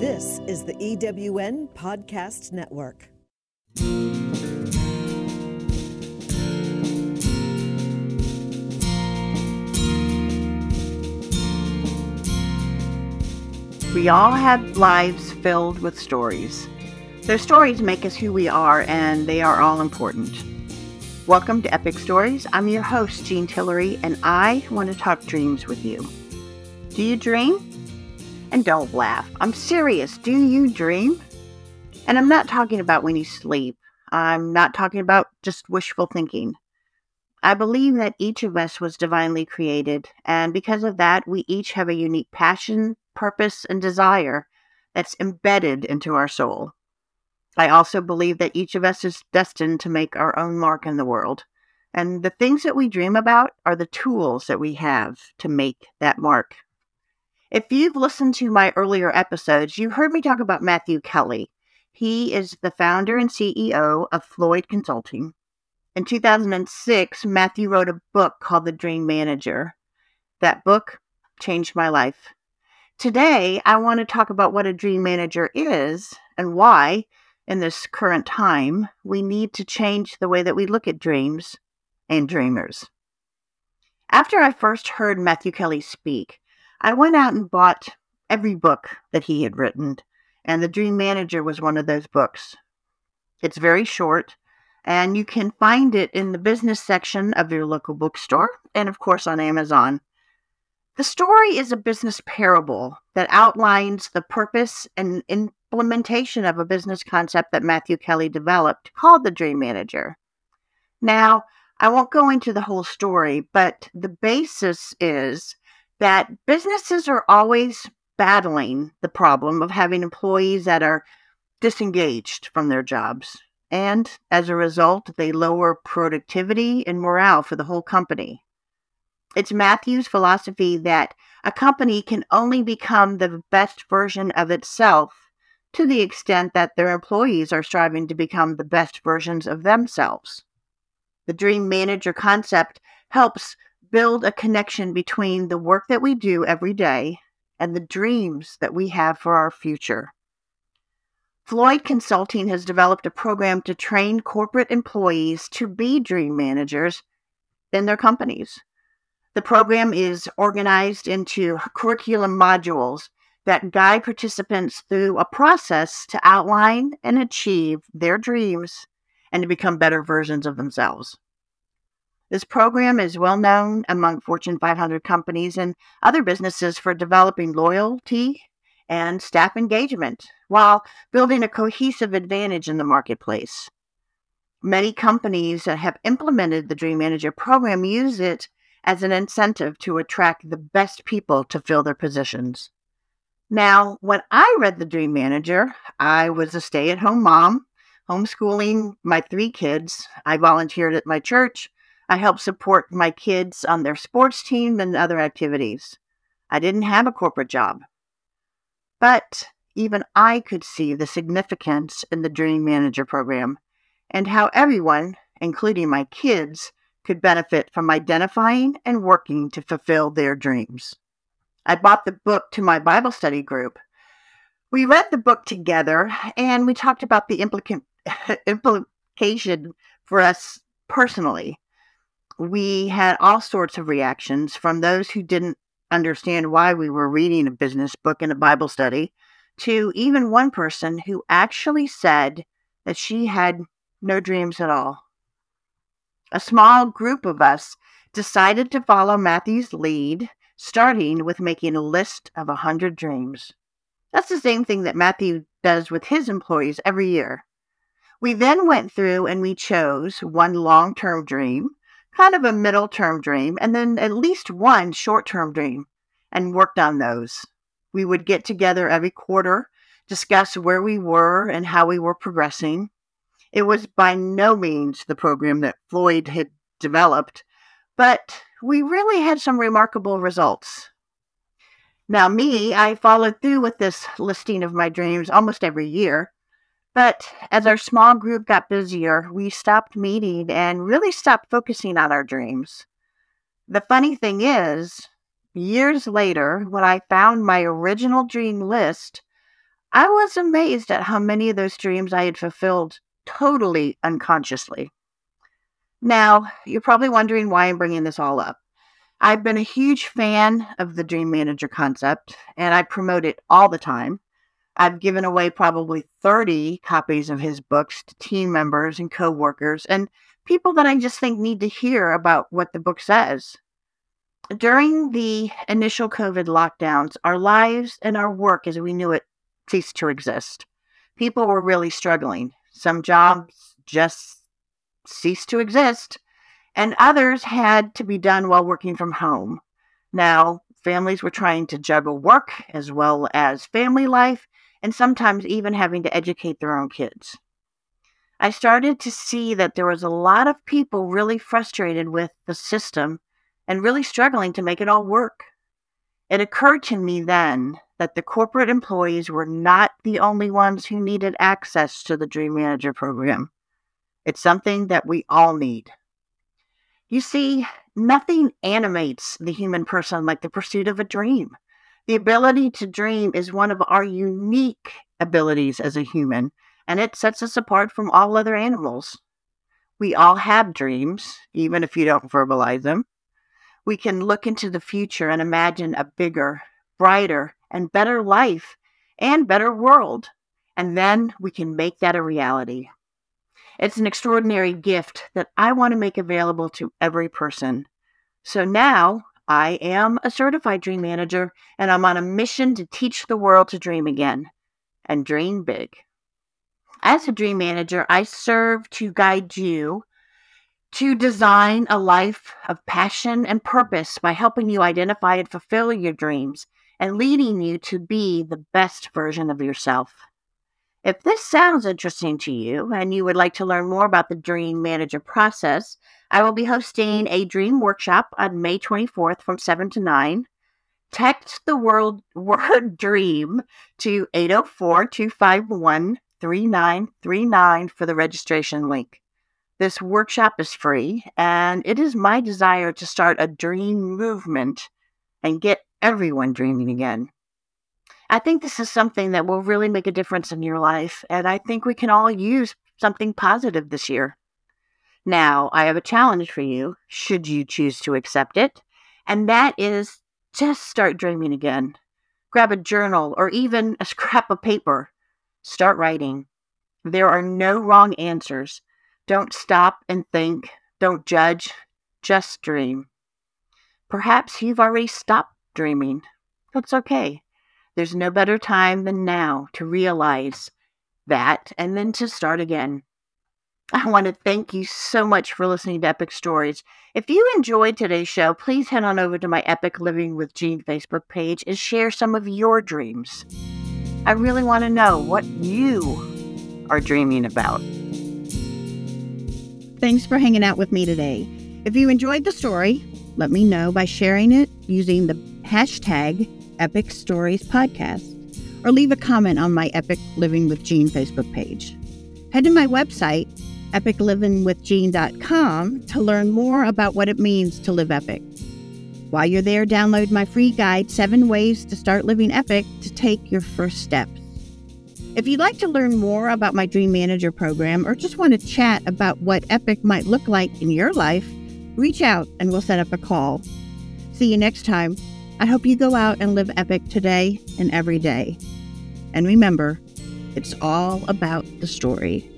This is the EWN Podcast Network. We all have lives filled with stories. Those stories make us who we are, and they are all important. Welcome to Epic Stories. I'm your host, Jean Tillery, and I want to talk dreams with you. Do you dream? And don't laugh. I'm serious. Do you dream? And I'm not talking about when you sleep. I'm not talking about just wishful thinking. I believe that each of us was divinely created, and because of that, we each have a unique passion, purpose, and desire that's embedded into our soul. I also believe that each of us is destined to make our own mark in the world. And the things that we dream about are the tools that we have to make that mark. If you've listened to my earlier episodes, you heard me talk about Matthew Kelly. He is the founder and CEO of Floyd Consulting. In 2006, Matthew wrote a book called The Dream Manager. That book changed my life. Today, I want to talk about what a dream manager is and why, in this current time, we need to change the way that we look at dreams and dreamers. After I first heard Matthew Kelly speak, I went out and bought every book that he had written, and The Dream Manager was one of those books. It's very short, and you can find it in the business section of your local bookstore and, of course, on Amazon. The story is a business parable that outlines the purpose and implementation of a business concept that Matthew Kelly developed called the Dream Manager. Now, I won't go into the whole story, but the basis is that businesses are always battling the problem of having employees that are disengaged from their jobs. And as a result, they lower productivity and morale for the whole company. It's Matthew's philosophy that a company can only become the best version of itself to the extent that their employees are striving to become the best versions of themselves. The dream manager concept helps build a connection between the work that we do every day and the dreams that we have for our future. Floyd Consulting has developed a program to train corporate employees to be dream managers in their companies. The program is organized into curriculum modules that guide participants through a process to outline and achieve their dreams and to become better versions of themselves. This program is well known among Fortune 500 companies and other businesses for developing loyalty and staff engagement while building a cohesive advantage in the marketplace. Many companies that have implemented the Dream Manager program use it as an incentive to attract the best people to fill their positions. Now, when I read The Dream Manager, I was a stay at home mom, homeschooling my three kids. I volunteered at my church. I helped support my kids on their sports team and other activities. I didn't have a corporate job. But even I could see the significance in the Dream Manager program and how everyone, including my kids, could benefit from identifying and working to fulfill their dreams. I bought the book to my Bible study group. We read the book together and we talked about the implica- implication for us personally. We had all sorts of reactions from those who didn't understand why we were reading a business book in a Bible study to even one person who actually said that she had no dreams at all a small group of us decided to follow Matthew's lead, starting with making a list of a 100 dreams. That's the same thing that Matthew does with his employees every year. We then went through and we chose one long term dream, kind of a middle term dream, and then at least one short term dream, and worked on those. We would get together every quarter, discuss where we were and how we were progressing. It was by no means the program that Floyd had developed, but we really had some remarkable results. Now, me, I followed through with this listing of my dreams almost every year. But as our small group got busier, we stopped meeting and really stopped focusing on our dreams. The funny thing is, years later, when I found my original dream list, I was amazed at how many of those dreams I had fulfilled totally unconsciously. Now, you're probably wondering why I'm bringing this all up. I've been a huge fan of the Dream Manager concept, and I promote it all the time. I've given away probably 30 copies of his books to team members and coworkers and people that I just think need to hear about what the book says. During the initial COVID lockdowns, our lives and our work as we knew it ceased to exist. People were really struggling. Some jobs just ceased to exist, and others had to be done while working from home. Now, families were trying to juggle work as well as family life, and sometimes even having to educate their own kids. I started to see that there was a lot of people really frustrated with the system and really struggling to make it all work. It occurred to me then that the corporate employees were not the only ones who needed access to the Dream Manager program. It's something that we all need. You see, nothing animates the human person like the pursuit of a dream. The ability to dream is one of our unique abilities as a human, and it sets us apart from all other animals. We all have dreams, even if you don't verbalize them. We can look into the future and imagine a bigger, brighter, and better life and better world. And then we can make that a reality. It's an extraordinary gift that I want to make available to every person. So now I am a certified dream manager and I'm on a mission to teach the world to dream again and dream big. As a dream manager, I serve to guide you to design a life of passion and purpose by helping you identify and fulfill your dreams and leading you to be the best version of yourself. If this sounds interesting to you and you would like to learn more about the Dream Manager process, I will be hosting a dream workshop on May 24th from 7 to 9. Text the word, word dream to 804 251 3939 for the registration link. This workshop is free, and it is my desire to start a dream movement and get everyone dreaming again. I think this is something that will really make a difference in your life, and I think we can all use something positive this year. Now, I have a challenge for you, should you choose to accept it, and that is just start dreaming again. Grab a journal or even a scrap of paper. Start writing. There are no wrong answers. Don't stop and think. Don't judge. Just dream. Perhaps you've already stopped dreaming. That's okay. There's no better time than now to realize that and then to start again. I want to thank you so much for listening to Epic Stories. If you enjoyed today's show, please head on over to my Epic Living with Jean Facebook page and share some of your dreams. I really want to know what you are dreaming about. Thanks for hanging out with me today. If you enjoyed the story, let me know by sharing it using the hashtag Epic Stories Podcast or leave a comment on my Epic Living with Jean Facebook page. Head to my website, epiclivingwithjean.com, to learn more about what it means to live epic. While you're there, download my free guide, Seven Ways to Start Living Epic, to take your first steps. If you'd like to learn more about my Dream Manager program or just want to chat about what epic might look like in your life, reach out and we'll set up a call. See you next time. I hope you go out and live epic today and every day. And remember, it's all about the story.